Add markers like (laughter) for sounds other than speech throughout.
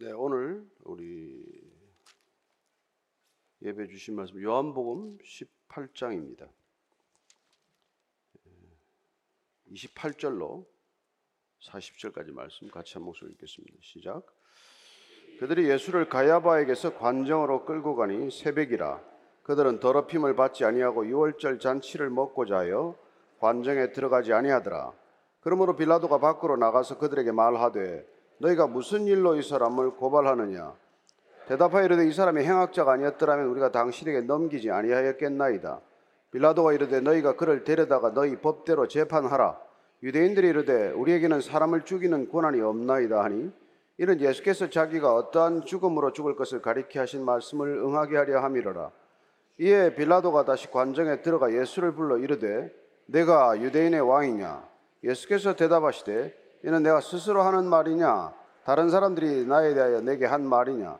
네, 오늘 우리 예배 주신 말씀 요한복음 18장입니다. 28절로 40절까지 말씀 같이 한 목소리 읽겠습니다. 시작. 그들이 예수를 가야바에게서 관정으로 끌고 가니 새벽이라 그들은 더럽힘을 받지 아니하고 유월절 잔치를 먹고자 하여 관정에 들어가지 아니하더라. 그러므로 빌라도가 밖으로 나가서 그들에게 말하되 너희가 무슨 일로 이 사람을 고발하느냐? 대답하여 이르되 이 사람이 행악자가 아니었더라면 우리가 당신에게 넘기지 아니하였겠나이다. 빌라도가 이르되 너희가 그를 데려다가 너희 법대로 재판하라. 유대인들이 이르되 우리에게는 사람을 죽이는 권한이 없나이다 하니 이는 예수께서 자기가 어떠한 죽음으로 죽을 것을 가리켜 하신 말씀을 응하게 하려 함이로라. 이에 빌라도가 다시 관정에 들어가 예수를 불러 이르되 내가 유대인의 왕이냐? 예수께서 대답하시되 이는 내가 스스로 하는 말이냐? 다른 사람들이 나에 대하여 내게 한 말이냐?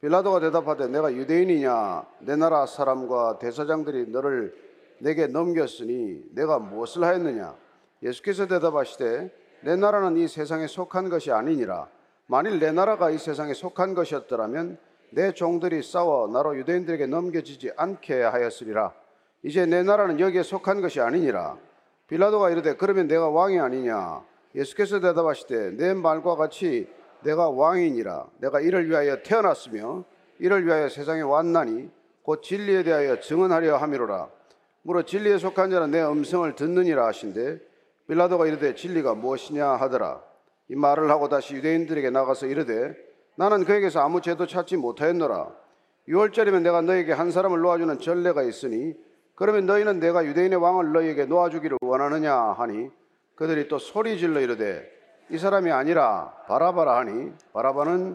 빌라도가 대답하되 내가 유대인이냐? 내 나라 사람과 대사장들이 너를 내게 넘겼으니 내가 무엇을 하였느냐? 예수께서 대답하시되 내 나라는 이 세상에 속한 것이 아니니라. 만일 내 나라가 이 세상에 속한 것이었더라면 내 종들이 싸워 나로 유대인들에게 넘겨지지 않게 하였으리라. 이제 내 나라는 여기에 속한 것이 아니니라. 빌라도가 이르되 그러면 내가 왕이 아니냐 예수께서 대답하시되 내 말과 같이 내가 왕이니라. 내가 이를 위하여 태어났으며 이를 위하여 세상에 왔나니 곧 진리에 대하여 증언하려 함이로라. 무릇 진리에 속한 자는 내 음성을 듣느니라 하신데 빌라도가 이르되 진리가 무엇이냐 하더라. 이 말을 하고 다시 유대인들에게 나가서 이르되 나는 그에게서 아무 죄도 찾지 못하였노라. 유월절이면 내가 너에게 한 사람을 놓아주는 전례가 있으니 그러면 너희는 내가 유대인의 왕을 너희에게 놓아주기를 원하느냐 하니 그들이 또 소리 질러 이르되 이 사람이 아니라 바라바라 하니 바라바는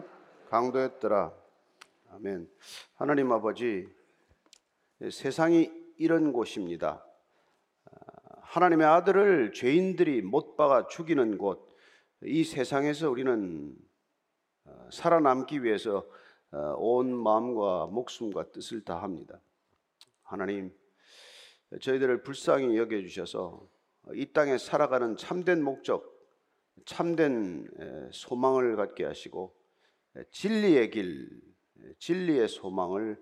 강도였더라. 아멘. 하나님 아버지 세상이 이런 곳입니다. 하나님의 아들을 죄인들이 못 박아 죽이는 곳. 이 세상에서 우리는 살아남기 위해서 온 마음과 목숨과 뜻을 다합니다. 하나님, 저희들을 불쌍히 여겨 주셔서 이 땅에 살아가는 참된 목적, 참된 소망을 갖게 하시고 진리의 길, 진리의 소망을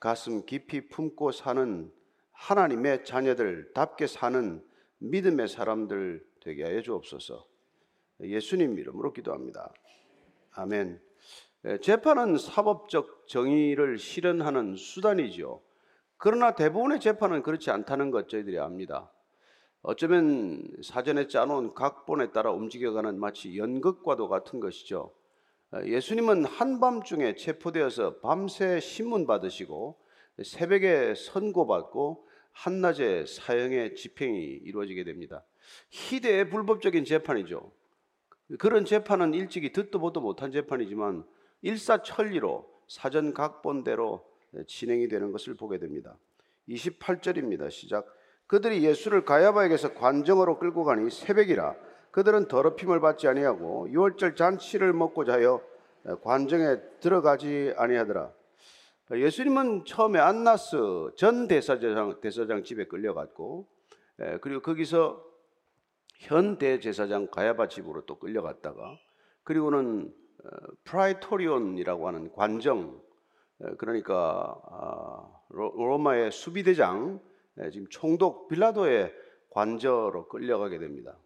가슴 깊이 품고 사는 하나님의 자녀들답게 사는 믿음의 사람들 되게 하여 주옵소서. 예수님 이름으로 기도합니다. 아멘. 재판은 사법적 정의를 실현하는 수단이죠. 그러나 대부분의 재판은 그렇지 않다는 것 저희들이 압니다. 어쩌면 사전에 짜놓은 각본에 따라 움직여가는 마치 연극과도 같은 것이죠. 예수님은 한밤중에 체포되어서 밤새 신문 받으시고 새벽에 선고받고 한낮에 사형의 집행이 이루어지게 됩니다. 희대의 불법적인 재판이죠. 그런 재판은 일찍이 듣도 보도 못한 재판이지만 일사천리로 사전 각본대로 진행이 되는 것을 보게 됩니다. 28절입니다. 시작. 그들이 예수를 가야바에게서 관정으로 끌고 가니 새벽이라 그들은 더럽힘을 받지 아니하고 유월절 잔치를 먹고자 하여 관정에 들어가지 아니하더라. 예수님은 처음에 안나스 전 대사장, 대사장 집에 끌려갔고 그리고 거기서 현 대제사장 가야바 집으로 또 끌려갔다가 그리고는 어, 프라이토리온이라고 하는 관정 그러니까 아, 로마의 수비대장 네, 지금 총독 빌라도의 관저로 끌려가게 됩니다.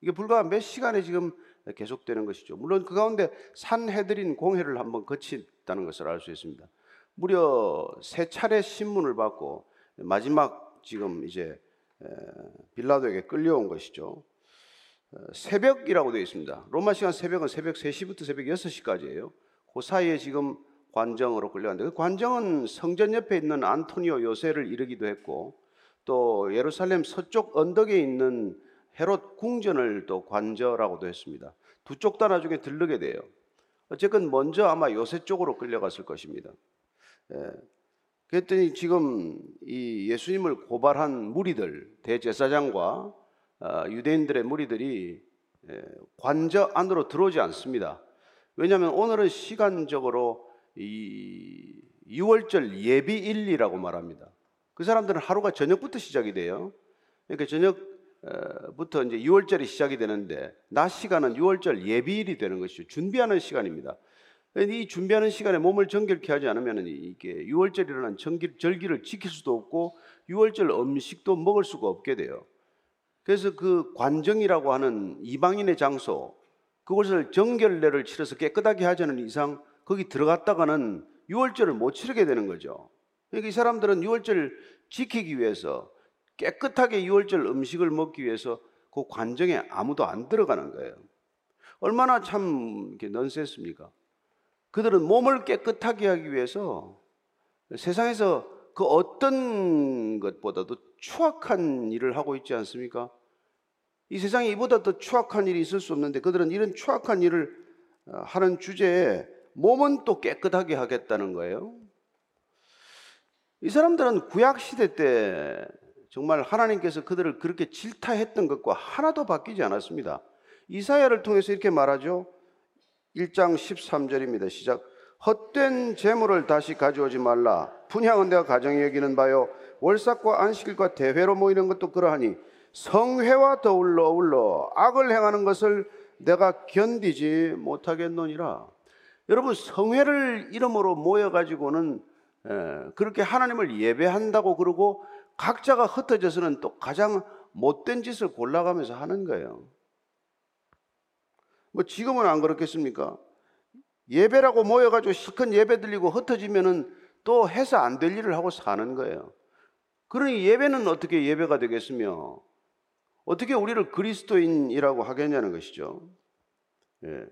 이게 불과 몇 시간에 지금 계속되는 것이죠. 물론 그 가운데 산헤드린 공회를 한번 거쳤다는 것을 알 수 있습니다. 무려 세 차례 신문을 받고 마지막 지금 이제 빌라도에게 끌려온 것이죠. 어, 새벽이라고 되어 있습니다. 로마 시간 새벽은 새벽 3시부터 새벽 6시까지예요. 그 사이에 지금 관정으로 끌려갔는데 그 관정은 성전 옆에 있는 안토니오 요새를 이르기도 했고 또 예루살렘 서쪽 언덕에 있는 헤롯 궁전을 또 관저라고도 했습니다. 두 쪽 다 나중에 들르게 돼요. 어쨌건 먼저 아마 요새 쪽으로 끌려갔을 것입니다. 예. 그랬더니 지금 이 예수님을 고발한 무리들, 대제사장과 어, 유대인들의 무리들이 예, 관저 안으로 들어오지 않습니다. 왜냐하면 오늘은 시간적으로 이 6월절 예비일리라고 말합니다. 그 사람들은 하루가 저녁부터 시작이 돼요. 그러니까 저녁부터 이제 6월절이 시작이 되는데 낮 시간은 6월절 예비일이 되는 것이죠. 준비하는 시간입니다. 이 준비하는 시간에 몸을 정결케 하지 않으면 이게 유월절이라는 정기, 절기를 지킬 수도 없고 유월절 음식도 먹을 수가 없게 돼요. 그래서 그 관정이라고 하는 이방인의 장소 그곳을 정결례를 치러서 깨끗하게 하자는 이상 거기 들어갔다가는 유월절을 못 치르게 되는 거죠. 그러니까 이 사람들은 유월절 지키기 위해서 깨끗하게 유월절 음식을 먹기 위해서 그 관정에 아무도 안 들어가는 거예요. 얼마나 참 넌센스입니까? 그들은 몸을 깨끗하게 하기 위해서 세상에서 그 어떤 것보다도 추악한 일을 하고 있지 않습니까? 이 세상에 이보다 더 추악한 일이 있을 수 없는데 그들은 이런 추악한 일을 어, 하는 주제에 몸은 또 깨끗하게 하겠다는 거예요. 이 사람들은 구약 시대 때 정말 하나님께서 그들을 그렇게 질타했던 것과 하나도 바뀌지 않았습니다. 이사야를 통해서 이렇게 말하죠. 1장 13절입니다. 시작. 헛된 재물을 다시 가져오지 말라. 분향은 내가 가정에 여기는 바요. 월삭과 안식일과 대회로 모이는 것도 그러하니 성회와 더울러 어울러 악을 행하는 것을 내가 견디지 못하겠노니라. 여러분 성회를 이름으로 모여 가지고는 그렇게 하나님을 예배한다고 그러고 각자가 흩어져서는 또 가장 못된 짓을 골라가면서 하는 거예요. 뭐 지금은 안 그렇겠습니까? 예배라고 모여가지고 실컷 예배 드리고 흩어지면은 또 해서 안 될 일을 하고 사는 거예요. 그러니 예배는 어떻게 예배가 되겠으며 어떻게 우리를 그리스도인이라고 하겠냐는 것이죠. 예.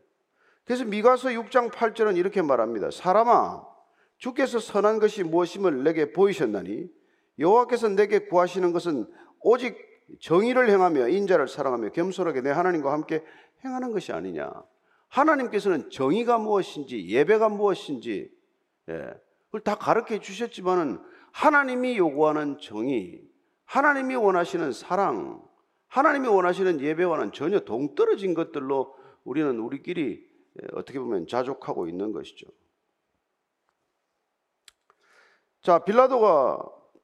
그래서 미가서 6장 8절은 이렇게 말합니다. 사람아, 주께서 선한 것이 무엇임을 내게 보이셨나니 여호와께서 내게 구하시는 것은 오직 정의를 행하며 인자를 사랑하며 겸손하게 내 하나님과 함께 행하는 것이 아니냐. 하나님께서는 정의가 무엇인지 예배가 무엇인지 예, 그걸 다 가르쳐 주셨지만은 하나님이 요구하는 정의, 하나님이 원하시는 사랑, 하나님이 원하시는 예배와는 전혀 동떨어진 것들로 우리는 우리끼리 예, 어떻게 보면 자족하고 있는 것이죠. 자, 빌라도가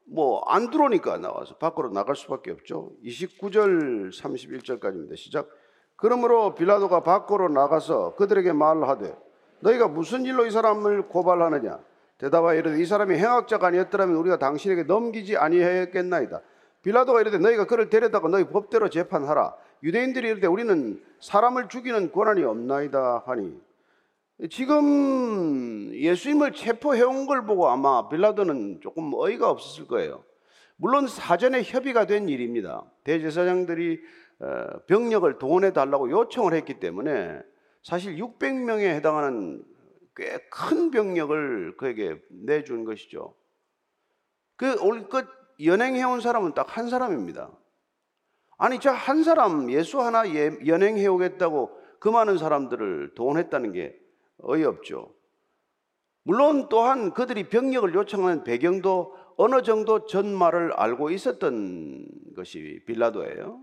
뭐 안 들어오니까 나와서 밖으로 나갈 수밖에 없죠. 29절 31절까지입니다. 시작. 그러므로 빌라도가 밖으로 나가서 그들에게 말하되 너희가 무슨 일로 이 사람을 고발하느냐? 대답하여 이르되 이 사람이 행악자가 아니었더라면 우리가 당신에게 넘기지 아니하였겠나이다. 빌라도가 이르되 너희가 그를 데려다가 너희 법대로 재판하라. 유대인들이 이르되 우리는 사람을 죽이는 권한이 없나이다 하니 지금 예수님을 체포해 온 걸 보고 아마 빌라도는 조금 어이가 없었을 거예요. 물론 사전에 협의가 된 일입니다. 대제사장들이 어, 병력을 동원해 달라고 요청을 했기 때문에 사실 600명에 해당하는 꽤 큰 병력을 그에게 내준 것이죠. 그 올끝 연행해 온 사람은 딱 한 사람입니다. 아니, 저 한 사람 예수 하나 예, 연행해 오겠다고 그 많은 사람들을 동원했다는 게 어이없죠. 물론 또한 그들이 병력을 요청하는 배경도 어느 정도 전말을 알고 있었던 것이 빌라도예요.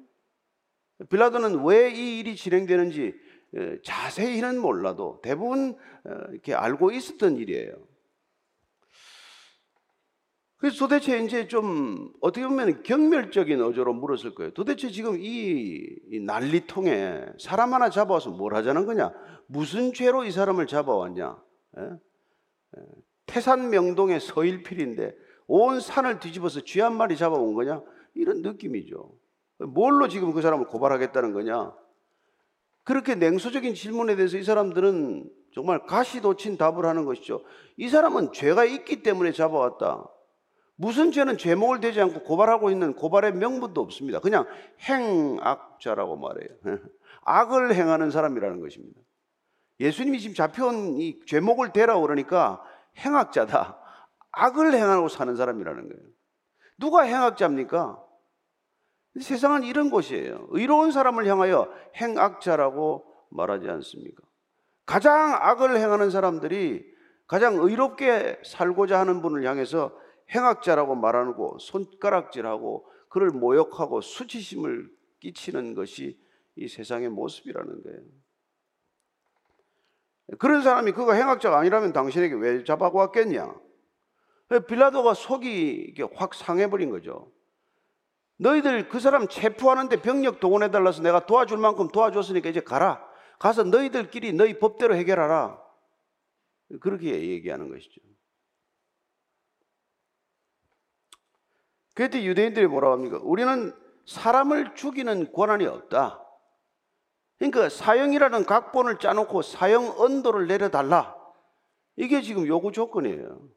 빌라도는 왜 이 일이 진행되는지 자세히는 몰라도 대부분 이렇게 알고 있었던 일이에요. 그래서 도대체 이제 좀 어떻게 보면 경멸적인 어조로 물었을 거예요. 도대체 지금 이, 이 난리통에 사람 하나 잡아와서 뭘 하자는 거냐? 무슨 죄로 이 사람을 잡아왔냐? 예? 태산 명동의 서일필인데 온 산을 뒤집어서 쥐 한 마리 잡아온 거냐? 이런 느낌이죠. 뭘로 지금 그 사람을 고발하겠다는 거냐? 그렇게 냉소적인 질문에 대해서 이 사람들은 정말 가시도친 답을 하는 것이죠. 이 사람은 죄가 있기 때문에 잡아왔다. 무슨 죄는 죄목을 대지 않고 고발하고 있는 고발의 명분도 없습니다. 그냥 행악자라고 말해요. (laughs) 악을 행하는 사람이라는 것입니다. 예수님이 지금 잡혀온 이 죄목을 대라 그러니까 행악자다. 악을 행하고 사는 사람이라는 거예요. 누가 행악자입니까? 세상은 이런 곳이에요. 의로운 사람을 향하여 행악자라고 말하지 않습니까? 가장 악을 행하는 사람들이 가장 의롭게 살고자 하는 분을 향해서 행악자라고 말하고 손가락질하고 그를 모욕하고 수치심을 끼치는 것이 이 세상의 모습이라는 거예요. 그런 사람이 그가 행악자가 아니라면 당신에게 왜 잡아고 왔겠냐? 빌라도가 속이 확 상해버린 거죠. 너희들 그 사람 체포하는데 병력 동원해 달라서 내가 도와줄 만큼 도와줬으니까 이제 가라. 가서 너희들끼리 너희 법대로 해결하라. 그렇게 얘기하는 것이죠. 그때 유대인들이 뭐라고 합니까? 우리는 사람을 죽이는 권한이 없다. 그러니까 사형이라는 각본을 짜놓고 사형 언도를 내려달라. 이게 지금 요구 조건이에요.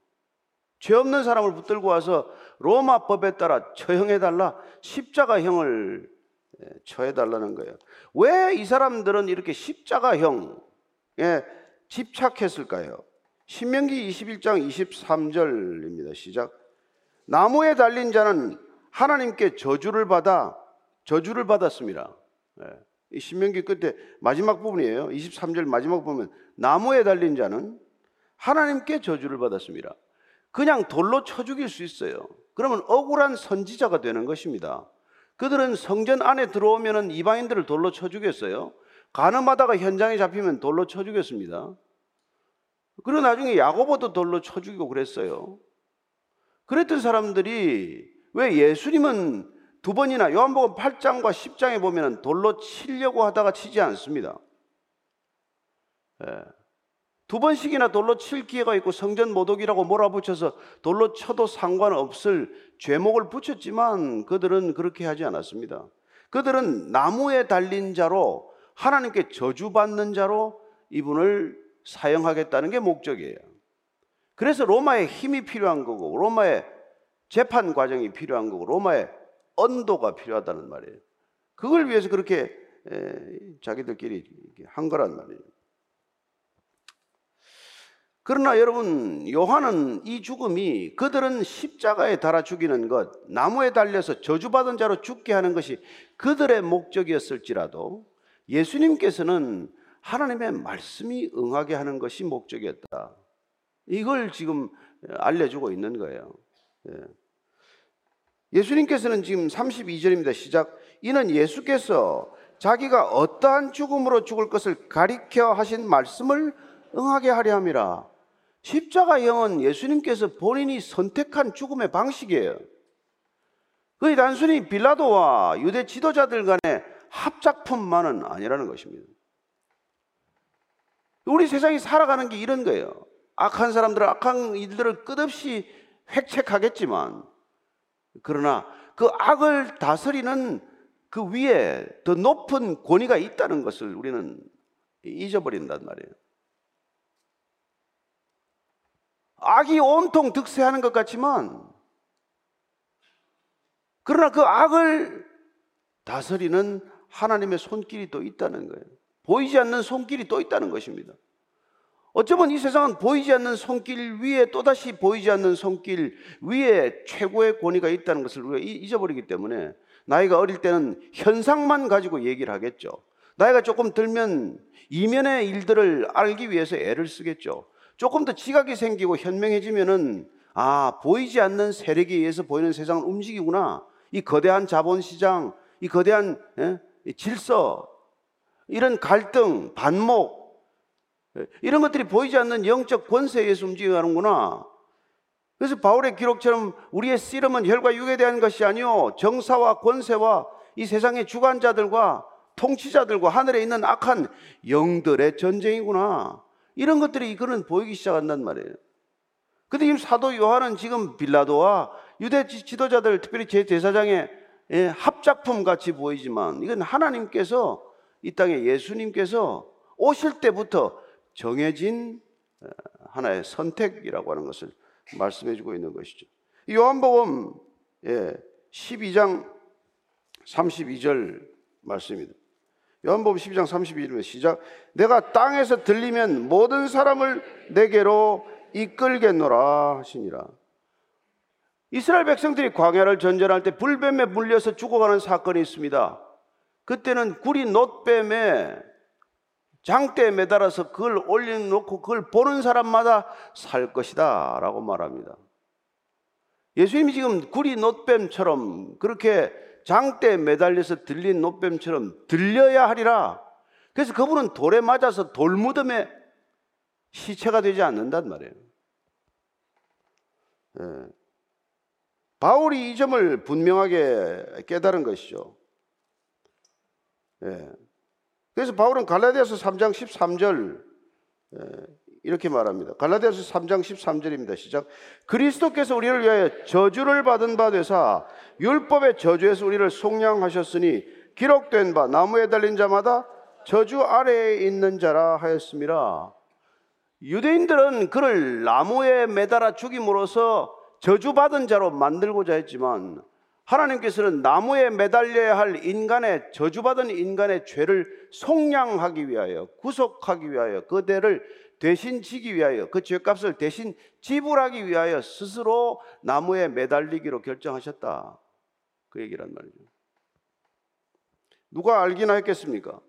죄 없는 사람을 붙들고 와서 로마 법에 따라 처형해달라. 십자가형을 예, 처해달라는 거예요. 왜 이 사람들은 이렇게 십자가형에 집착했을까요? 신명기 21장 23절입니다. 시작. 나무에 달린 자는 하나님께 저주를 받아 저주를 받았습니다. 예. 이 신명기 끝에 마지막 부분이에요. 23절 마지막 보면 나무에 달린 자는 하나님께 저주를 받았습니다. 그냥 돌로 쳐 죽일 수 있어요. 그러면 억울한 선지자가 되는 것입니다. 그들은 성전 안에 들어오면 이방인들을 돌로 쳐 죽였어요. 가늠하다가 현장에 잡히면 돌로 쳐 죽였습니다. 그리고 나중에 야고보도 돌로 쳐 죽이고 그랬어요. 그랬던 사람들이 왜 예수님은 두 번이나 요한복음 8장과 10장에 보면 돌로 치려고 하다가 치지 않습니다. 예. 두 번씩이나 돌로 칠 기회가 있고 성전 모독이라고 몰아붙여서 돌로 쳐도 상관없을 죄목을 붙였지만 그들은 그렇게 하지 않았습니다. 그들은 나무에 달린 자로 하나님께 저주받는 자로 이분을 사용하겠다는 게 목적이에요. 그래서 로마에 힘이 필요한 거고 로마에 재판 과정이 필요한 거고 로마에 언도가 필요하다는 말이에요. 그걸 위해서 그렇게 자기들끼리 한 거란 말이에요. 그러나 여러분, 요한은 이 죽음이 그들은 십자가에 달아 죽이는 것, 나무에 달려서 저주받은 자로 죽게 하는 것이 그들의 목적이었을지라도 예수님께서는 하나님의 말씀이 응하게 하는 것이 목적이었다. 이걸 지금 알려주고 있는 거예요. 예. 예수님께서는 지금 32절입니다. 시작. 이는 예수께서 자기가 어떠한 죽음으로 죽을 것을 가리켜 하신 말씀을 응하게 하려 함이라. 십자가형은 예수님께서 본인이 선택한 죽음의 방식이에요. 그게 단순히 빌라도와 유대 지도자들 간의 합작품만은 아니라는 것입니다. 우리 세상이 살아가는 게 이런 거예요. 악한 사람들은 악한 일들을 끝없이 획책하겠지만 그러나 그 악을 다스리는 그 위에 더 높은 권위가 있다는 것을 우리는 잊어버린단 말이에요. 악이 온통 득세하는 것 같지만 그러나 그 악을 다스리는 하나님의 손길이 또 있다는 거예요. 보이지 않는 손길이 또 있다는 것입니다. 어쩌면 이 세상은 보이지 않는 손길 위에 또다시 보이지 않는 손길 위에 최고의 권위가 있다는 것을 우리가 잊어버리기 때문에 나이가 어릴 때는 현상만 가지고 얘기를 하겠죠. 나이가 조금 들면 이면의 일들을 알기 위해서 애를 쓰겠죠. 조금 더 지각이 생기고 현명해지면은 아, 보이지 않는 세력에 의해서 보이는 세상은 움직이구나. 이 거대한 자본 시장, 이 거대한 예? 질서, 이런 갈등, 반목, 예, 이런 것들이 보이지 않는 영적 권세에 의해서 움직여가는구나. 그래서 바울의 기록처럼 우리의 씨름은 혈과 육에 대한 것이 아니요 정사와 권세와 이 세상의 주관자들과 통치자들과 하늘에 있는 악한 영들의 전쟁이구나. 이런 것들이 이거는 보이기 시작한단 말이에요. 근데 지금 사도 요한은 지금 빌라도와 유대 지도자들, 특별히 제 제사장의 예, 합작품 같이 보이지만 이건 하나님께서 이 땅에 예수님께서 오실 때부터 정해진 어, 하나의 선택이라고 하는 것을 말씀해 주고 있는 것이죠. 요한복음 12장 예, 32절 말씀입니다. 요한복음 12장 32절에 시작 내가 땅에서 들리면 모든 사람을 내게로 이끌겠노라 하시니라. 이스라엘 백성들이 광야를 전전할 때 불뱀에 물려서 죽어가는 사건이 있습니다. 그때는 구리 놋뱀에 장대에 매달아서 그걸 올려놓고 그걸 보는 사람마다 살 것이다 라고 말합니다. 예수님이 지금 구리 놋뱀처럼 그렇게 장대에 매달려서 들린 놋뱀처럼 들려야 하리라. 그래서 그분은 돌에 맞아서 돌무덤에 시체가 되지 않는단 말이에요. 예. 바울이 이 점을 분명하게 깨달은 것이죠. 예. 그래서 바울은 갈라디아서 3장 13절 이렇게 말합니다. 갈라디아서 3장 13절입니다. 시작. 그리스도께서 우리를 위하여 저주를 받은 바 되사 율법의 저주에서 우리를 속량하셨으니 기록된 바 나무에 달린 자마다 저주 아래에 있는 자라 하였습니다. 유대인들은 그를 나무에 매달아 죽임으로써 저주받은 자로 만들고자 했지만 하나님께서는 나무에 매달려야 할 인간의 저주받은 인간의 죄를 속량하기 위하여 구속하기 위하여 그대를 대신 지기 위하여 그 죄값을 대신 지불하기 위하여 스스로 나무에 매달리기로 결정하셨다. 그 얘기란 말이죠. 누가 알기나 했겠습니까?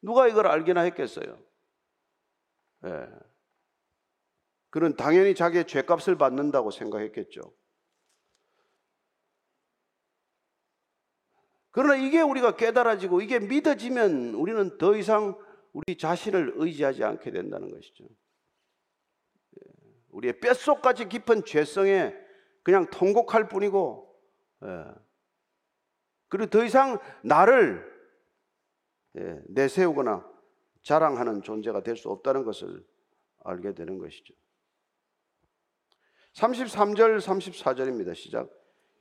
누가 이걸 알기나 했겠어요? 예. 그는 당연히 자기의 죄값을 받는다고 생각했겠죠. 그러나 이게 우리가 깨달아지고 이게 믿어지면 우리는 더 이상 우리 자신을 의지하지 않게 된다는 것이죠. 예. 우리의 뼛속까지 깊은 죄성에 그냥 통곡할 뿐이고, 예. 그리고 더 이상 나를 예, 내세우거나 자랑하는 존재가 될 수 없다는 것을 알게 되는 것이죠. 33절, 34절입니다. 시작.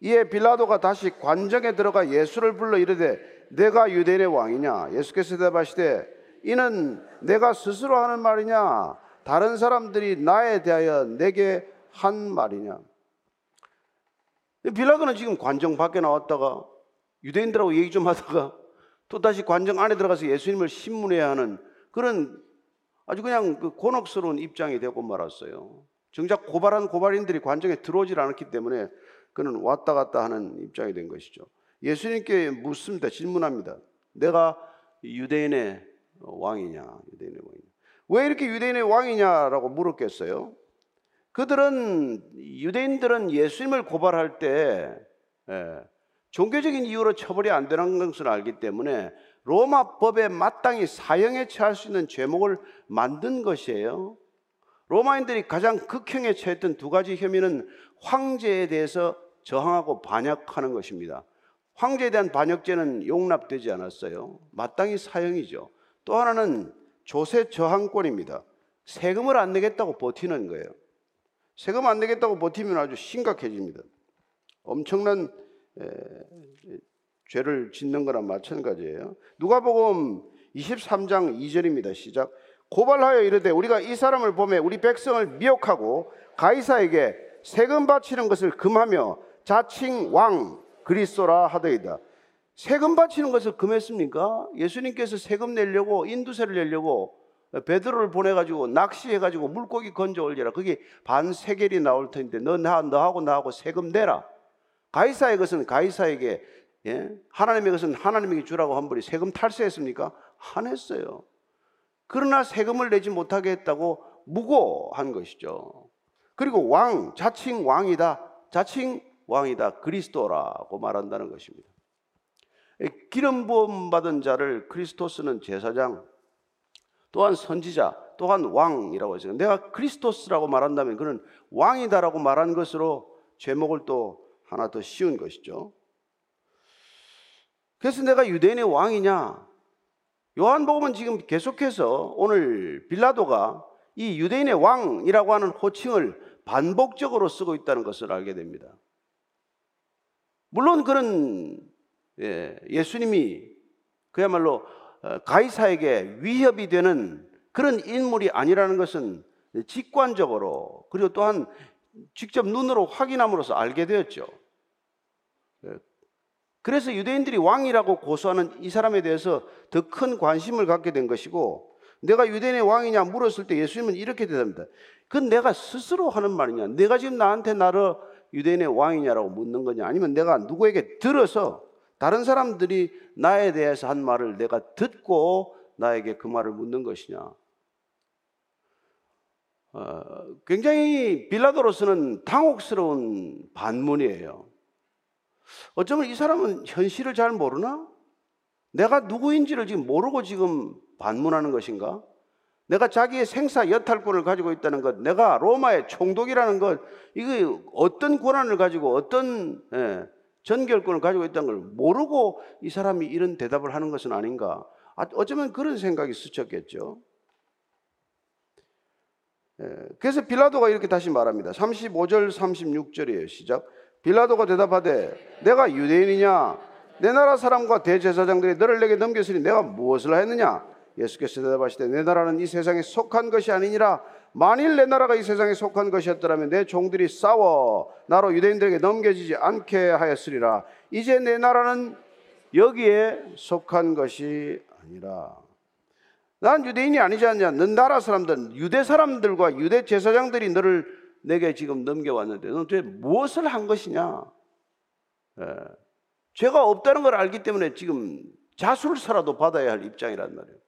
이에 빌라도가 다시 관정에 들어가 예수를 불러 이르되 내가 유대인의 왕이냐? 예수께서 대답하시되 이는 내가 스스로 하는 말이냐? 다른 사람들이 나에 대하여 내게 한 말이냐? 빌라도는 지금 관정 밖에 나왔다가 유대인들하고 얘기 좀 하다가 또 다시 관정 안에 들어가서 예수님을 신문해야 하는 그런 아주 그냥 그 곤혹스러운 입장이 되고 말았어요. 정작 고발한 고발인들이 관정에 들어오질 않았기 때문에 그는 왔다 갔다 하는 입장이 된 것이죠. 예수님께 묻습니다. 질문합니다. 내가 유대인의 왕이냐? 유대인의 왕이냐? 왜 이렇게 유대인의 왕이냐라고 물었겠어요? 그들은 유대인들은 예수님을 고발할 때 예, 종교적인 이유로 처벌이 안 되는 것을 알기 때문에 로마 법에 마땅히 사형에 처할 수 있는 죄목을 만든 것이에요. 로마인들이 가장 극형에 처했던 두 가지 혐의는 황제에 대해서 저항하고 반역하는 것입니다. 황제에 대한 반역죄는 용납되지 않았어요. 마땅히 사형이죠. 또 하나는 조세 저항권입니다. 세금을 안 내겠다고 버티는 거예요. 세금 안 내겠다고 버티면 아주 심각해집니다. 엄청난 에, 죄를 짓는 거랑 마찬가지예요. 누가복음 23장 2절입니다. 시작. 고발하여 이르되 우리가 이 사람을 보매 우리 백성을 미혹하고 가이사에게 세금 바치는 것을 금하며 자칭 왕 그리스도라 하더이다. 세금 바치는 것을 금했습니까? 예수님께서 세금 내려고 인두세를 내려고 베드로를 보내가지고 낚시해가지고 물고기 건져 올려라. 그게 반 세겔이 나올 텐데 너, 나, 너하고 나하고 세금 내라. 가이사의 것은 가이사에게 예? 하나님의 것은 하나님에게 주라고 한 분이 세금 탈세했습니까? 안 했어요. 그러나 세금을 내지 못하게 했다고 무고한 것이죠. 그리고 왕, 자칭 왕이다. 자칭 왕이다. 그리스도라고 말한다는 것입니다. 기름 부음 받은 자를 그리스토스는 제사장, 또한 선지자, 또한 왕이라고 했어요. 내가 그리스토스라고 말한다면 그는 왕이다라고 말한 것으로 제목을 또 하나 더 씌운 것이죠. 그래서 내가 유대인의 왕이냐? 요한복음은 지금 계속해서 오늘 빌라도가 이 유대인의 왕이라고 하는 호칭을 반복적으로 쓰고 있다는 것을 알게 됩니다. 물론 그런 예, 예수님이 그야말로 어, 가이사에게 위협이 되는 그런 인물이 아니라는 것은 직관적으로 그리고 또한 직접 눈으로 확인함으로써 알게 되었죠. 예, 그래서 유대인들이 왕이라고 고소하는 이 사람에 대해서 더 큰 관심을 갖게 된 것이고 내가 유대인의 왕이냐 물었을 때 예수님은 이렇게 대답합니다. 그건 내가 스스로 하는 말이냐? 내가 지금 나한테 나를 유대인의 왕이냐라고 묻는 거냐? 아니면 내가 누구에게 들어서 다른 사람들이 나에 대해서 한 말을 내가 듣고 나에게 그 말을 묻는 것이냐? 어, 굉장히 빌라도로서는 당혹스러운 반문이에요. 어쩌면 이 사람은 현실을 잘 모르나? 내가 누구인지를 지금 모르고 지금 반문하는 것인가? 내가 자기의 생사 여탈권을 가지고 있다는 것, 내가 로마의 총독이라는 것, 이게 어떤 권한을 가지고 어떤 예, 전결권을 가지고 있다는 걸 모르고 이 사람이 이런 대답을 하는 것은 아닌가? 아, 어쩌면 그런 생각이 스쳤겠죠. 그래서 빌라도가 이렇게 다시 말합니다. 35절 36절이에요. 시작. 빌라도가 대답하되 내가 유대인이냐 내 나라 사람과 대제사장들이 너를 내게 넘겼으니 내가 무엇을 하였느냐 예수께서 대답하시되 내 나라는 이 세상에 속한 것이 아니니라. 만일 내 나라가 이 세상에 속한 것이었더라면 내 종들이 싸워 나로 유대인들에게 넘겨지지 않게 하였으리라. 이제 내 나라는 여기에 속한 것이 아니라. 난 유대인이 아니지 않냐? 너 나라 사람들 유대 사람들과 유대 제사장들이 너를 내게 지금 넘겨왔는데 너는 도대체 무엇을 한 것이냐? 예. 죄가 없다는 걸 알기 때문에 지금 자술서라도 받아야 할 입장이란 말이에요.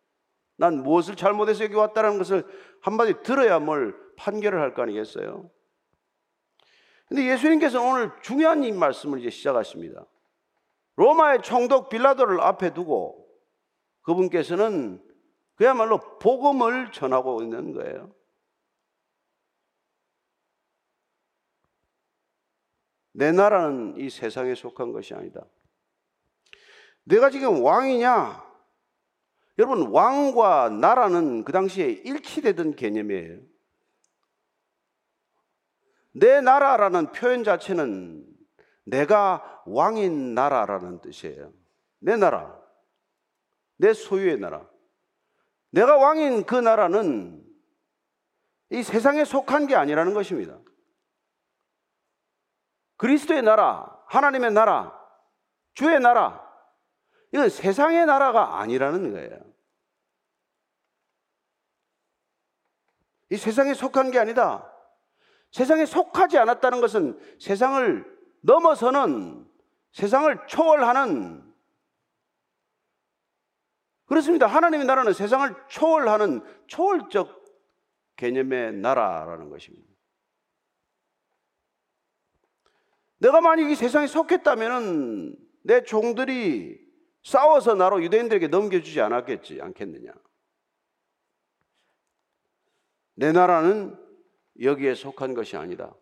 난 무엇을 잘못해서 여기 왔다는 것을 한마디 들어야 뭘 판결을 할 거 아니겠어요? 근데 예수님께서 오늘 중요한 이 말씀을 이제 시작하십니다. 로마의 총독 빌라도를 앞에 두고 그분께서는 그야말로 복음을 전하고 있는 거예요. 내 나라는 이 세상에 속한 것이 아니다. 내가 지금 왕이냐? 여러분, 왕과 나라는 그 당시에 일치되던 개념이에요. 내 나라라는 표현 자체는 내가 왕인 나라라는 뜻이에요. 내 나라. 내 소유의 나라. 내가 왕인 그 나라는 이 세상에 속한 게 아니라는 것입니다. 그리스도의 나라, 하나님의 나라, 주의 나라, 이건 세상의 나라가 아니라는 거예요. 이 세상에 속한 게 아니다. 세상에 속하지 않았다는 것은 세상을 넘어서는 세상을 초월하는 그렇습니다. 하나님의 나라는 세상을 초월하는 초월적 개념의 나라라는 것입니다. 내가 만약 이 세상에 속했다면 내 종들이 싸워서 나로 유대인들에게 넘겨주지 않았겠지 않겠느냐? 내 나라는 여기에 속한 것이 아니다.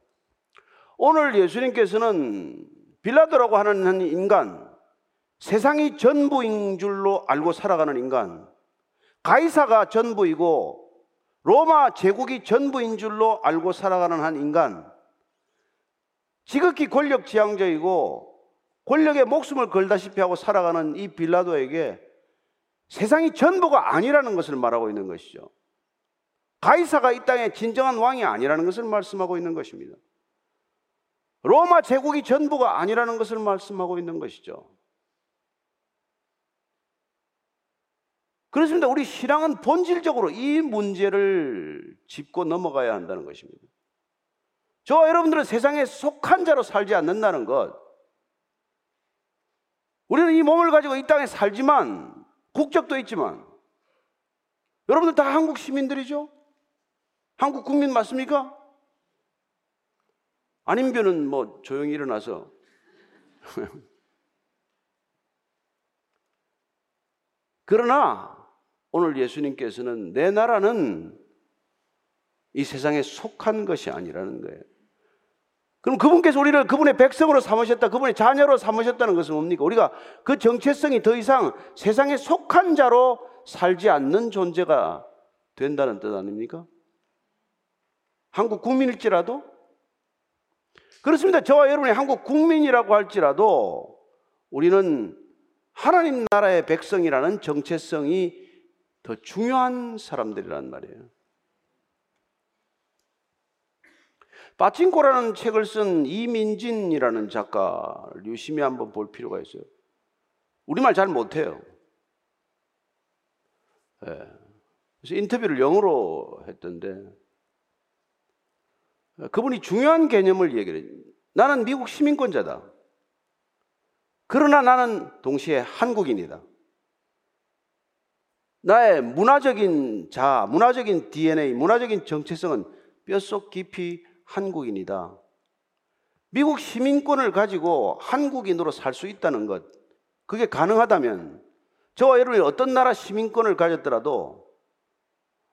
오늘 예수님께서는 빌라도라고 하는 한 인간, 세상이 전부인 줄로 알고 살아가는 인간, 가이사가 전부이고 로마 제국이 전부인 줄로 알고 살아가는 한 인간, 지극히 권력 지향적이고 권력에 목숨을 걸다시피 하고 살아가는 이 빌라도에게 세상이 전부가 아니라는 것을 말하고 있는 것이죠. 가이사가 이 땅의 진정한 왕이 아니라는 것을 말씀하고 있는 것입니다. 로마 제국이 전부가 아니라는 것을 말씀하고 있는 것이죠. 그렇습니다. 우리 신앙은 본질적으로 이 문제를 짚고 넘어가야 한다는 것입니다. 저와 여러분들은 세상에 속한 자로 살지 않는다는 것, 우리는 이 몸을 가지고 이 땅에 살지만 국적도 있지만 여러분들 다 한국 시민들이죠? 한국 국민 맞습니까? 아닌면은 뭐 조용히 일어나서 (laughs) 그러나 오늘 예수님께서는 내 나라는 이 세상에 속한 것이 아니라는 거예요. 그럼 그분께서 우리를 그분의 백성으로 삼으셨다, 그분의 자녀로 삼으셨다는 것은 뭡니까? 우리가 그 정체성이 더 이상 세상에 속한 자로 살지 않는 존재가 된다는 뜻 아닙니까? 한국 국민일지라도? 그렇습니다. 저와 여러분이 한국 국민이라고 할지라도 우리는 하나님 나라의 백성이라는 정체성이 더 중요한 사람들이란 말이에요. 빠친코라는 책을 쓴 이민진이라는 작가를 유심히 한번 볼 필요가 있어요. 우리말 잘 못해요. 네. 그래서 인터뷰를 영어로 했던데 그분이 중요한 개념을 얘기를 해요. 나는 미국 시민권자다. 그러나 나는 동시에 한국인이다. 나의 문화적인 자, 문화적인 DNA, 문화적인 정체성은 뼛속 깊이 한국인이다. 미국 시민권을 가지고 한국인으로 살 수 있다는 것, 그게 가능하다면 저와 여러분이 어떤 나라 시민권을 가졌더라도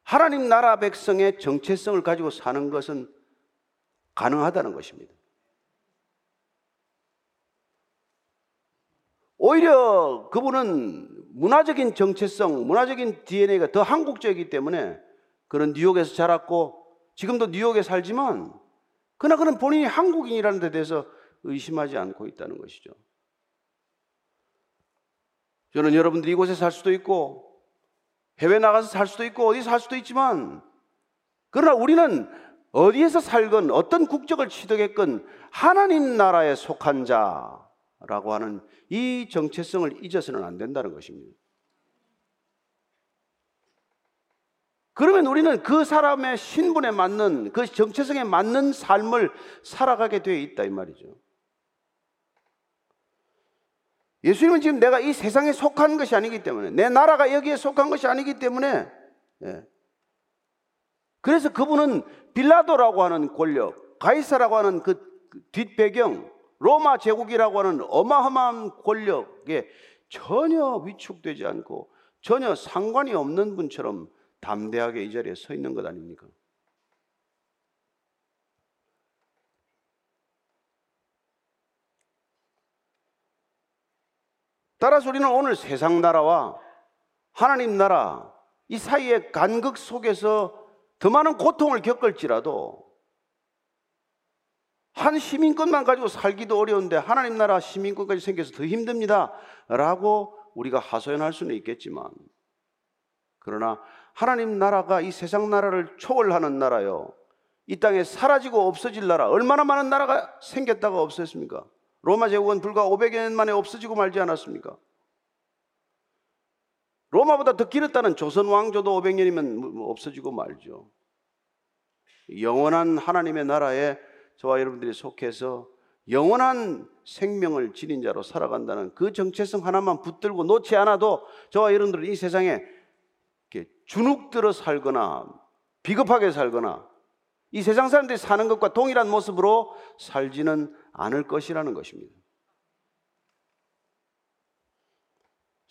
하나님 나라 백성의 정체성을 가지고 사는 것은 가능하다는 것입니다. 오히려 그분은 문화적인 정체성, 문화적인 DNA가 더 한국적이기 때문에 그런 뉴욕에서 자랐고 지금도 뉴욕에 살지만 그러나 그는 본인이 한국인이라는 데 대해서 의심하지 않고 있다는 것이죠. 저는 여러분들이 이곳에 살 수도 있고 해외 나가서 살 수도 있고 어디 살 수도 있지만 그러나 우리는 어디에서 살건 어떤 국적을 취득했건 하나님 나라에 속한 자라고 하는 이 정체성을 잊어서는 안 된다는 것입니다. 그러면 우리는 그 사람의 신분에 맞는 그 정체성에 맞는 삶을 살아가게 되어 있다 이 말이죠. 예수님은 지금 내가 이 세상에 속한 것이 아니기 때문에 내 나라가 여기에 속한 것이 아니기 때문에 예. 그래서 그분은 빌라도라고 하는 권력, 가이사라고 하는 그 뒷배경, 로마 제국이라고 하는 어마어마한 권력에 전혀 위축되지 않고 전혀 상관이 없는 분처럼 담대하게 이 자리에 서 있는 것 아닙니까? 따라서 우리는 오늘 세상 나라와 하나님 나라 이 사이의 간극 속에서 더 많은 고통을 겪을지라도 한 시민권만 가지고 살기도 어려운데 하나님 나라 시민권까지 생겨서 더 힘듭니다. 라고 우리가 하소연할 수는 있겠지만 그러나 하나님 나라가 이 세상 나라를 초월하는 나라요. 이 땅에 사라지고 없어질 나라. 얼마나 많은 나라가 생겼다가 없었습니까? 로마 제국은 불과 500여 년 만에 없어지고 말지 않았습니까? 로마보다 더 길었다는 조선 왕조도 500년이면 없어지고 말죠. 영원한 하나님의 나라에 저와 여러분들이 속해서 영원한 생명을 지닌 자로 살아간다는 그 정체성 하나만 붙들고 놓지 않아도 저와 여러분들은 이 세상에 주눅들어 살거나 비겁하게 살거나 이 세상 사람들이 사는 것과 동일한 모습으로 살지는 않을 것이라는 것입니다.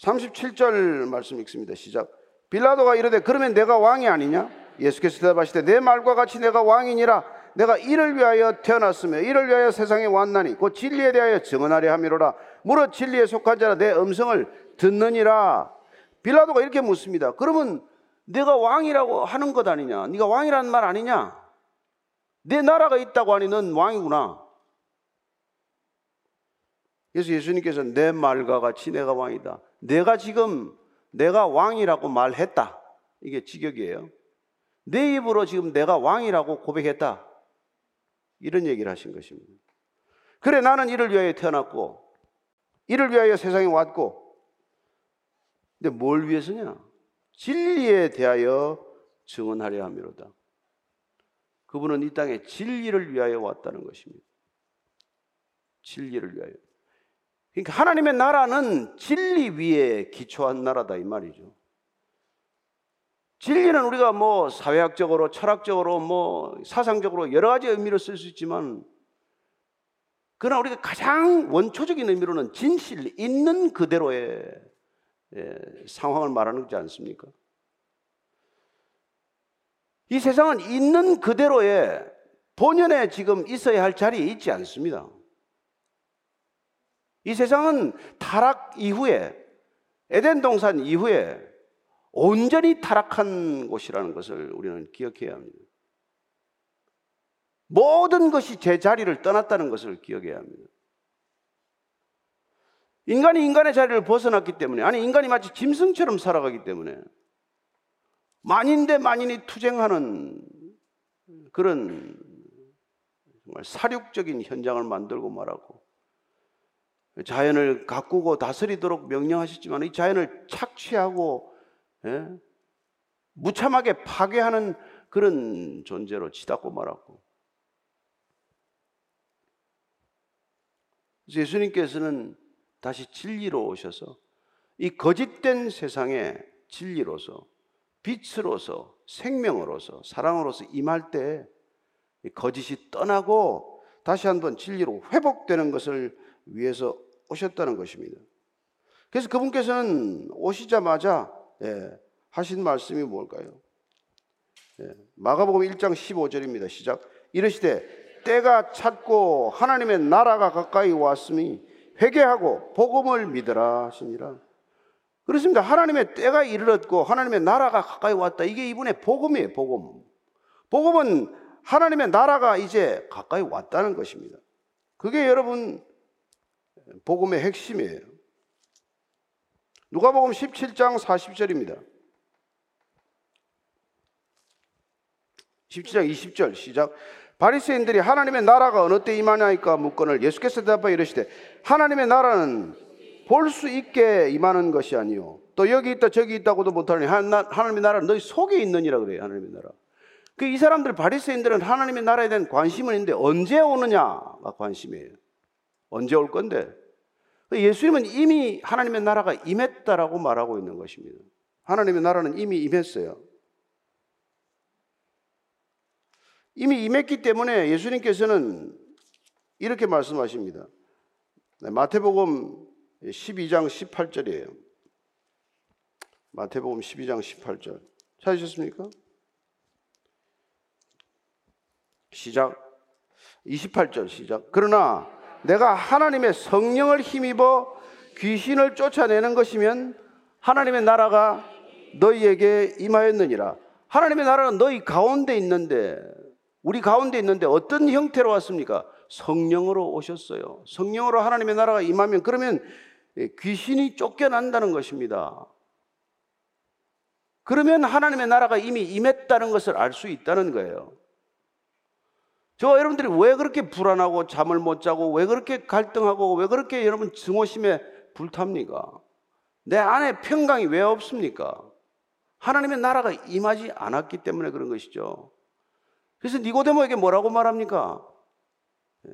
37절 말씀 읽습니다. 시작. 빌라도가 이르되 그러면 내가 왕이 아니냐? 예수께서 대답하시되 내 말과 같이 내가 왕이니라 내가 이를 위하여 태어났으며 이를 위하여 세상에 왔나니 곧 진리에 대하여 증언하려 함이로라 무릇 진리에 속한 자라 내 음성을 듣느니라 빌라도가 이렇게 묻습니다. 그러면 내가 왕이라고 하는 것 아니냐? 네가 왕이라는 말 아니냐? 내 나라가 있다고 하니 넌 왕이구나. 그래서 예수님께서 내 말과 같이 내가 왕이다. 내가 지금 내가 왕이라고 말했다. 이게 직역이에요. 내 입으로 지금 내가 왕이라고 고백했다. 이런 얘기를 하신 것입니다. 그래, 나는 이를 위하여 태어났고, 이를 위하여 세상에 왔고, 근데 뭘 위해서냐? 진리에 대하여 증언하려 함이로다. 그분은 이 땅에 진리를 위하여 왔다는 것입니다. 진리를 위하여. 그러니까 하나님의 나라는 진리 위에 기초한 나라다 이 말이죠. 진리는 우리가 뭐 사회학적으로, 철학적으로, 뭐 사상적으로 여러 가지 의미로 쓸 수 있지만 그러나 우리가 가장 원초적인 의미로는 진실 있는 그대로의 예, 상황을 말하는 거지 않습니까? 이 세상은 있는 그대로의 본연에 지금 있어야 할 자리에 있지 않습니다. 이 세상은 타락 이후에 에덴 동산 이후에 온전히 타락한 곳이라는 것을 우리는 기억해야 합니다. 모든 것이 제 자리를 떠났다는 것을 기억해야 합니다. 인간이 인간의 자리를 벗어났기 때문에, 아니, 인간이 마치 짐승처럼 살아가기 때문에, 만인 대 만인이 투쟁하는 그런 정말 사륙적인 현장을 만들고 말하고, 자연을 가꾸고 다스리도록 명령하셨지만, 이 자연을 착취하고, 예? 무참하게 파괴하는 그런 존재로 치닫고 말았고, 예수님께서는 다시 진리로 오셔서 이 거짓된 세상에 진리로서 빛으로서 생명으로서 사랑으로서 임할 때 거짓이 떠나고 다시 한번 진리로 회복되는 것을 위해서 오셨다는 것입니다. 그래서 그분께서는 오시자마자 예, 하신 말씀이 뭘까요? 예, 마가복음 1장 15절입니다. 시작. 이르시되 때가 찼고 하나님의 나라가 가까이 왔으니 회개하고 복음을 믿으라 하시니라. 그렇습니다. 하나님의 때가 이르렀고 하나님의 나라가 가까이 왔다. 이게 이분의 복음이에요, 복음. 복음은 하나님의 나라가 이제 가까이 왔다는 것입니다. 그게 여러분 복음의 핵심이에요. 누가복음 17장 40절입니다. 17장 20절 시작. 바리새인들이 하나님의 나라가 어느 때 임하냐니까 묻거늘 예수께서 대답하여 이르시되 하나님의 나라는 볼 수 있게 임하는 것이 아니요. 또 여기 있다 저기 있다고도 못하니 하나님의 나라는 너희 속에 있느니라 그래요 하나님의 나라. 그 이 사람들 바리새인들은 하나님의 나라에 대한 관심은 있는데 언제 오느냐가 관심이에요. 언제 올 건데? 예수님은 이미 하나님의 나라가 임했다라고 말하고 있는 것입니다. 하나님의 나라는 이미 임했어요 이미 임했기 때문에 예수님께서는 이렇게 말씀하십니다. 네, 마태복음 12장 18절이에요. 마태복음 12장 18절. 찾으셨습니까? 시작. 28절 시작. 그러나 내가 하나님의 성령을 힘입어 귀신을 쫓아내는 것이면 하나님의 나라가 너희에게 임하였느니라. 하나님의 나라는 너희 가운데 있는데 우리 가운데 있는데 어떤 형태로 왔습니까? 성령으로 오셨어요. 성령으로 하나님의 나라가 임하면 그러면 귀신이 쫓겨난다는 것입니다. 그러면 하나님의 나라가 이미 임했다는 것을 알 수 있다는 거예요. 저 여러분들이 왜 그렇게 불안하고 잠을 못 자고 왜 그렇게 갈등하고 왜 그렇게 여러분 증오심에 불탑니까? 내 안에 평강이 왜 없습니까? 하나님의 나라가 임하지 않았기 때문에 그런 것이죠. 그래서 니고데모에게 뭐라고 말합니까? 예.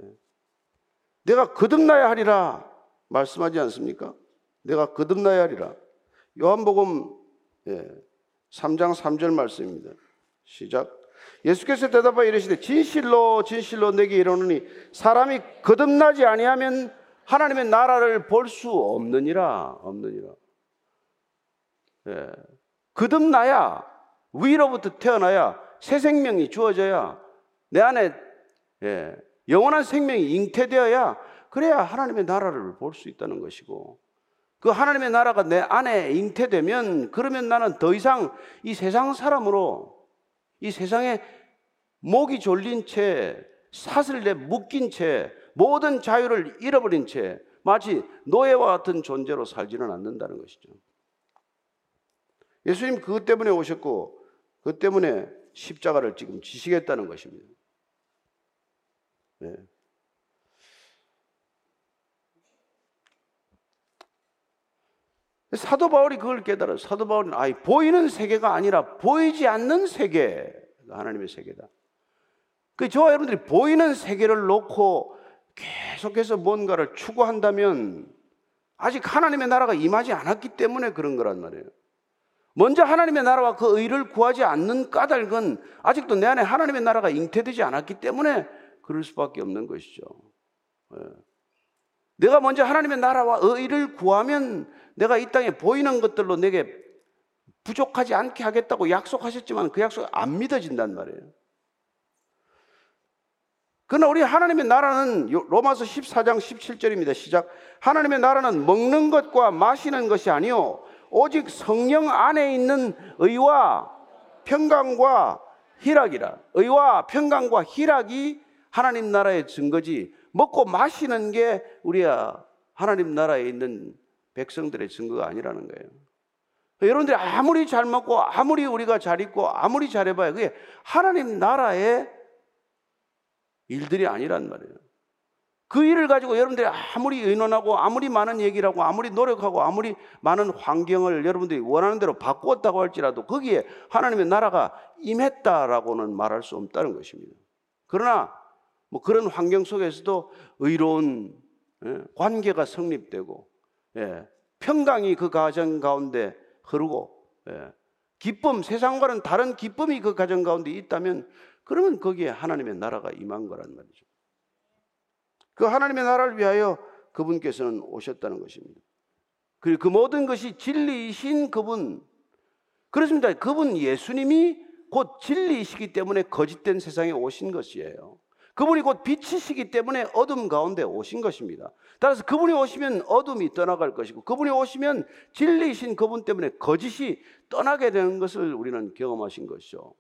내가 거듭나야 하리라 말씀하지 않습니까? 내가 거듭나야 하리라. 요한복음 3장 예, 3절 말씀입니다. 시작. 예수께서 대답하여 이르시되 진실로 진실로 내게 이르노니 사람이 거듭나지 아니하면 하나님의 나라를 볼 수 없느니라 없느니라. 예. 거듭나야 위로부터 태어나야 새 생명이 주어져야 내 안에 예, 영원한 생명이 잉태되어야 그래야 하나님의 나라를 볼 수 있다는 것이고 그 하나님의 나라가 내 안에 잉태되면 그러면 나는 더 이상 이 세상 사람으로 이 세상에 목이 졸린 채 사슬에 묶인 채 모든 자유를 잃어버린 채 마치 노예와 같은 존재로 살지는 않는다는 것이죠. 예수님 그것 때문에 오셨고 그것 때문에 십자가를 지금 지시겠다는 것입니다. 네. 사도 바울이 그걸 깨달아. 사도 바울은 아, 보이는 세계가 아니라 보이지 않는 세계, 하나님의 세계다. 그 저와 여러분들이 보이는 세계를 놓고 계속해서 뭔가를 추구한다면 아직 하나님의 나라가 임하지 않았기 때문에 그런 거란 말이에요. 먼저 하나님의 나라와 그 의를 구하지 않는 까닭은 아직도 내 안에 하나님의 나라가 잉태되지 않았기 때문에 그럴 수밖에 없는 것이죠. 예. 내가 먼저 하나님의 나라와 의를 구하면 내가 이 땅에 보이는 것들로 내게 부족하지 않게 하겠다고 약속하셨지만 그 약속이 안 믿어진단 말이에요. 그러나 우리 하나님의 나라는 로마서 14장 17절입니다. 시작. 하나님의 나라는 먹는 것과 마시는 것이 아니요 오직 성령 안에 있는 의와 평강과 희락이라. 의와 평강과 희락이 하나님 나라의 증거지. 먹고 마시는 게 우리야 하나님 나라에 있는 백성들의 증거가 아니라는 거예요. 여러분들이 아무리 잘 먹고 아무리 우리가 잘 입고 아무리 잘해봐야 그게 하나님 나라의 일들이 아니란 말이에요. 그 일을 가지고 여러분들이 아무리 의논하고 아무리 많은 얘기를 하고 아무리 노력하고 아무리 많은 환경을 여러분들이 원하는 대로 바꾸었다고 할지라도 거기에 하나님의 나라가 임했다라고는 말할 수 없다는 것입니다. 그러나 뭐 그런 환경 속에서도 의로운 예, 관계가 성립되고 예, 평강이 그 가정 가운데 흐르고 예, 기쁨 세상과는 다른 기쁨이 그 가정 가운데 있다면 그러면 거기에 하나님의 나라가 임한 거란 말이죠. 그 하나님의 나라를 위하여 그분께서는 오셨다는 것입니다. 그리고 그 모든 것이 진리이신 그분. 그렇습니다. 그분 예수님이 곧 진리이시기 때문에 거짓된 세상에 오신 것이에요. 그분이 곧 빛이시기 때문에 어둠 가운데 오신 것입니다. 따라서 그분이 오시면 어둠이 떠나갈 것이고 그분이 오시면 진리이신 그분 때문에 거짓이 떠나게 되는 것을 우리는 경험하신 것이죠.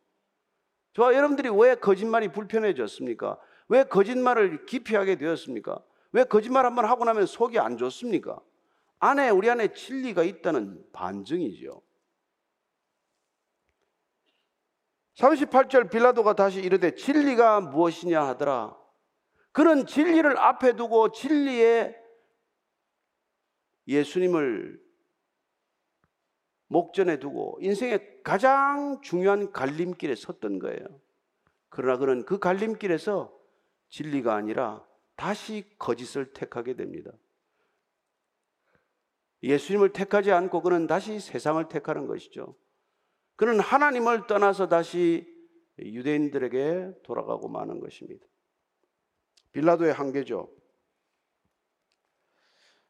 저와 여러분들이 왜 거짓말이 불편해졌습니까? 왜 거짓말을 기피하게 되었습니까? 왜 거짓말 한 번 하고 나면 속이 안 좋습니까? 안에 우리 안에 진리가 있다는 반증이죠. 38절 빌라도가 다시 이르되 진리가 무엇이냐 하더라. 그는 진리를 앞에 두고 진리의 예수님을 목전에 두고 인생의 가장 중요한 갈림길에 섰던 거예요. 그러나 그는 그 갈림길에서 진리가 아니라 다시 거짓을 택하게 됩니다. 예수님을 택하지 않고 그는 다시 세상을 택하는 것이죠. 그는 하나님을 떠나서 다시 유대인들에게 돌아가고 마는 것입니다. 빌라도의 한계죠.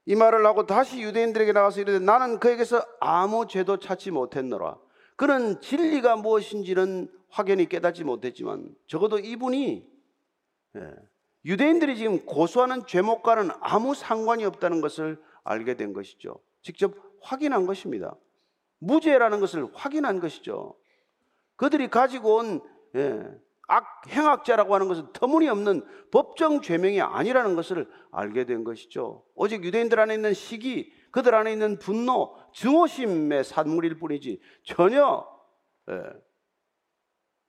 이 말을 하고 다시 유대인들에게 나가서 이르되 나는 그에게서 아무 죄도 찾지 못했노라. 그는 진리가 무엇인지는 확연히 깨닫지 못했지만 적어도 이분이 예, 유대인들이 지금 고소하는 죄목과는 아무 상관이 없다는 것을 알게 된 것이죠. 직접 확인한 것입니다. 무죄라는 것을 확인한 것이죠. 그들이 가지고 온 예, 악 행악자라고 하는 것은 터무니없는 법정 죄명이 아니라는 것을 알게 된 것이죠. 오직 유대인들 안에 있는 시기, 그들 안에 있는 분노, 증오심의 산물일 뿐이지 전혀 예,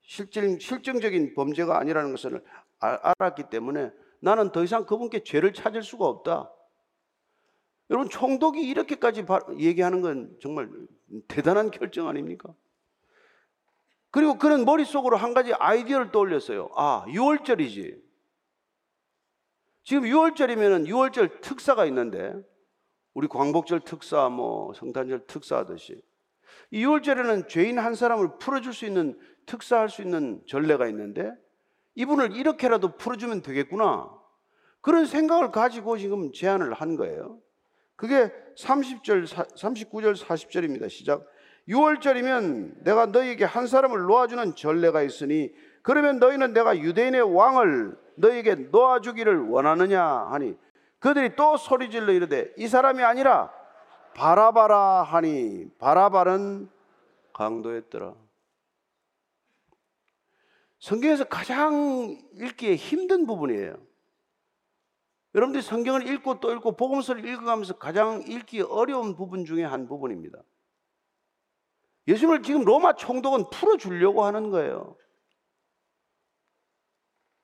실질, 실증적인 범죄가 아니라는 것을 알았기 때문에 나는 더 이상 그분께 죄를 찾을 수가 없다. 여러분 총독이 이렇게까지 얘기하는 건 정말 대단한 결정 아닙니까? 그리고 그는 머릿속으로 한 가지 아이디어를 떠올렸어요. 아, 6월절이지. 지금 6월절이면 6월절 특사가 있는데 우리 광복절 특사, 뭐 성탄절 특사 하듯이 이 6월절에는 죄인 한 사람을 풀어줄 수 있는 특사할 수 있는 전례가 있는데 이분을 이렇게라도 풀어주면 되겠구나. 그런 생각을 가지고 지금 제안을 한 거예요. 그게 30절, 39절, 40절입니다. 시작. 6월절이면 내가 너희에게 한 사람을 놓아주는 전례가 있으니 그러면 너희는 내가 유대인의 왕을 너희에게 놓아주기를 원하느냐 하니 그들이 또 소리질러 이르되 이 사람이 아니라 바라바라 하니 바라바는 강도였더라. 성경에서 가장 읽기에 힘든 부분이에요. 여러분들이 성경을 읽고 또 읽고 복음서를 읽어가면서 가장 읽기 어려운 부분 중에 한 부분입니다. 예수님을 지금 로마 총독은 풀어주려고 하는 거예요.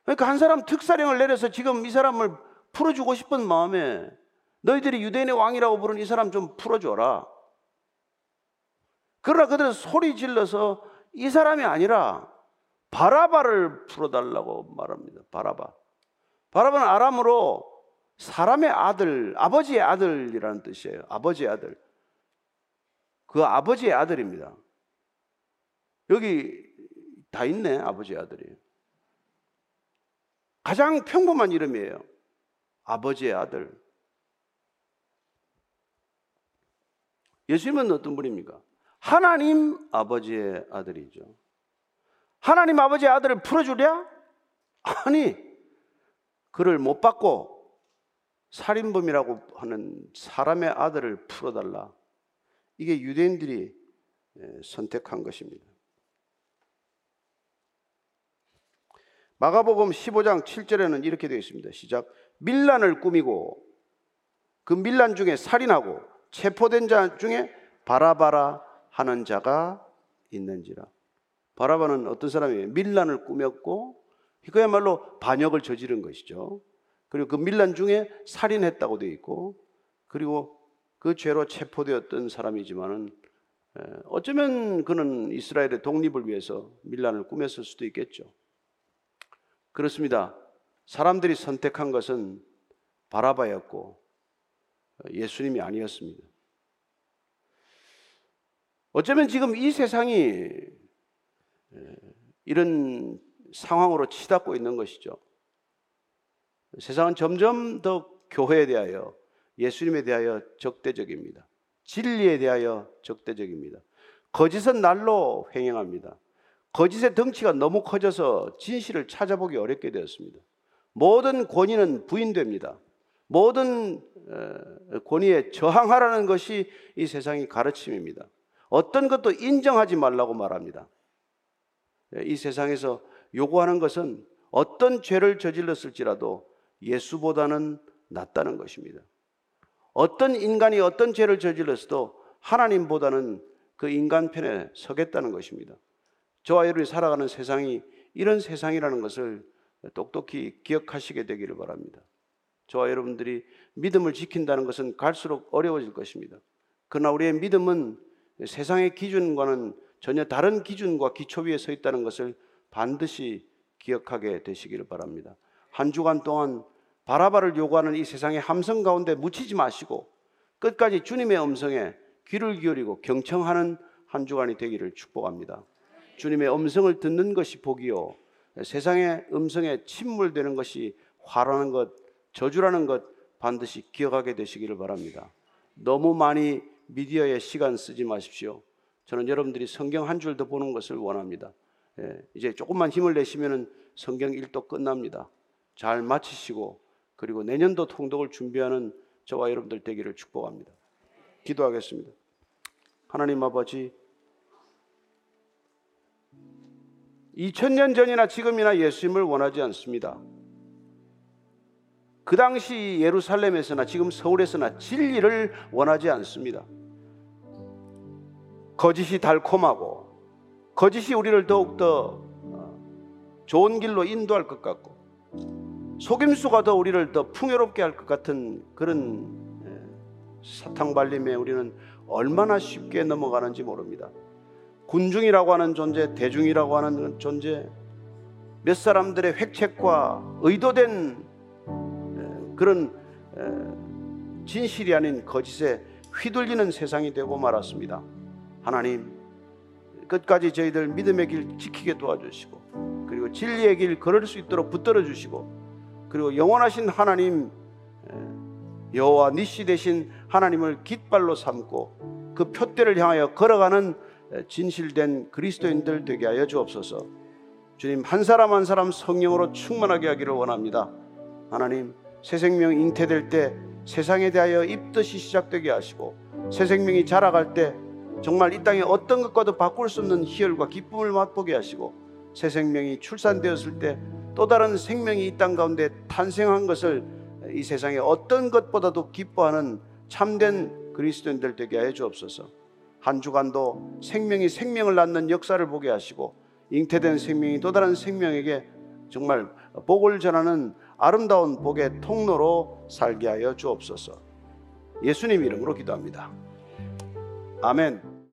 그러니까 한 사람 특사령을 내려서 지금 이 사람을 풀어주고 싶은 마음에 너희들이 유대인의 왕이라고 부르는 이 사람 좀 풀어줘라. 그러나 그들은 소리 질러서 이 사람이 아니라 바라바를 풀어달라고 말합니다. 바라바. 바라바는 아람으로 사람의 아들, 아버지의 아들이라는 뜻이에요. 아버지의 아들. 그 아버지의 아들입니다. 여기 다 있네, 아버지의 아들이. 가장 평범한 이름이에요. 아버지의 아들. 예수님은 어떤 분입니까? 하나님 아버지의 아들이죠. 하나님 아버지의 아들을 풀어주랴? 아니, 그를 못 받고 살인범이라고 하는 사람의 아들을 풀어달라. 이게 유대인들이 선택한 것입니다. 마가복음 15장 7절에는 이렇게 되어 있습니다. 시작. 밀란을 꾸미고 그 밀란 중에 살인하고 체포된 자 중에 바라바라 하는 자가 있는지라. 바라바는 어떤 사람이에요? 밀란을 꾸몄고 그야말로 반역을 저지른 것이죠. 그리고 그 밀란 중에 살인했다고 되어 있고 그리고 그 죄로 체포되었던 사람이지만은 어쩌면 그는 이스라엘의 독립을 위해서 밀란을 꾸몄을 수도 있겠죠. 그렇습니다. 사람들이 선택한 것은 바라바였고 예수님이 아니었습니다. 어쩌면 지금 이 세상이 이런 상황으로 치닫고 있는 것이죠. 세상은 점점 더 교회에 대하여 예수님에 대하여 적대적입니다. 진리에 대하여 적대적입니다. 거짓은 날로 횡행합니다. 거짓의 덩치가 너무 커져서 진실을 찾아보기 어렵게 되었습니다. 모든 권위는 부인됩니다. 모든 권위에 저항하라는 것이 이 세상의 가르침입니다. 어떤 것도 인정하지 말라고 말합니다. 이 세상에서 요구하는 것은 어떤 죄를 저질렀을지라도 예수보다는 낫다는 것입니다. 어떤 인간이 어떤 죄를 저질렀어도 하나님보다는 그 인간 편에 서겠다는 것입니다. 저와 여러분이 살아가는 세상이 이런 세상이라는 것을 똑똑히 기억하시게 되기를 바랍니다. 저와 여러분들이 믿음을 지킨다는 것은 갈수록 어려워질 것입니다. 그러나 우리의 믿음은 세상의 기준과는 전혀 다른 기준과 기초 위에 서 있다는 것을 반드시 기억하게 되시기를 바랍니다. 한 주간 동안 바라바를 요구하는 이 세상의 함성 가운데 묻히지 마시고 끝까지 주님의 음성에 귀를 기울이고 경청하는 한 주간이 되기를 축복합니다. 주님의 음성을 듣는 것이 복이요. 세상의 음성에 침몰되는 것이 화라는 것, 저주라는 것 반드시 기억하게 되시기를 바랍니다. 너무 많이 미디어에 시간 쓰지 마십시오. 저는 여러분들이 성경 한 줄 더 보는 것을 원합니다. 예, 이제 조금만 힘을 내시면 성경 1도 끝납니다. 잘 마치시고 그리고 내년도 통독을 준비하는 저와 여러분들 되기를 축복합니다. 기도하겠습니다. 하나님 아버지 2000년 전이나 지금이나 예수님을 원하지 않습니다. 그 당시 예루살렘에서나 지금 서울에서나 진리를 원하지 않습니다. 거짓이 달콤하고 거짓이 우리를 더욱더 어, 좋은 길로 인도할 것 같고 속임수가 더 우리를 더 풍요롭게 할 것 같은 그런 사탕 발림에 우리는 얼마나 쉽게 넘어가는지 모릅니다. 군중이라고 하는 존재, 대중이라고 하는 존재, 몇 사람들의 획책과 의도된 그런 진실이 아닌 거짓에 휘둘리는 세상이 되고 말았습니다. 하나님, 끝까지 저희들 믿음의 길 지키게 도와주시고, 그리고 진리의 길 걸을 수 있도록 붙들어 주시고, 그리고 영원하신 하나님, 여호와 니시 되신 하나님을 깃발로 삼고 그 표대를 향하여 걸어가는 진실된 그리스도인들 되게 하여 주옵소서. 주님 한 사람 한 사람 성령으로 충만하게 하기를 원합니다. 하나님 새 생명 잉태될 때 세상에 대하여 입듯이 시작되게 하시고 새 생명이 자라갈 때 정말 이 땅에 어떤 것과도 바꿀 수 없는 희열과 기쁨을 맛보게 하시고 새 생명이 출산되었을 때 또 다른 생명이 이 땅 가운데 탄생한 것을 이 세상에 어떤 것보다도 기뻐하는 참된 그리스도인들 되게 해 주옵소서. 한 주간도 생명이 생명을 낳는 역사를 보게 하시고 잉태된 생명이 또 다른 생명에게 정말 복을 전하는 아름다운 복의 통로로 살게 하여 주옵소서. 예수님 이름으로 기도합니다. 아멘.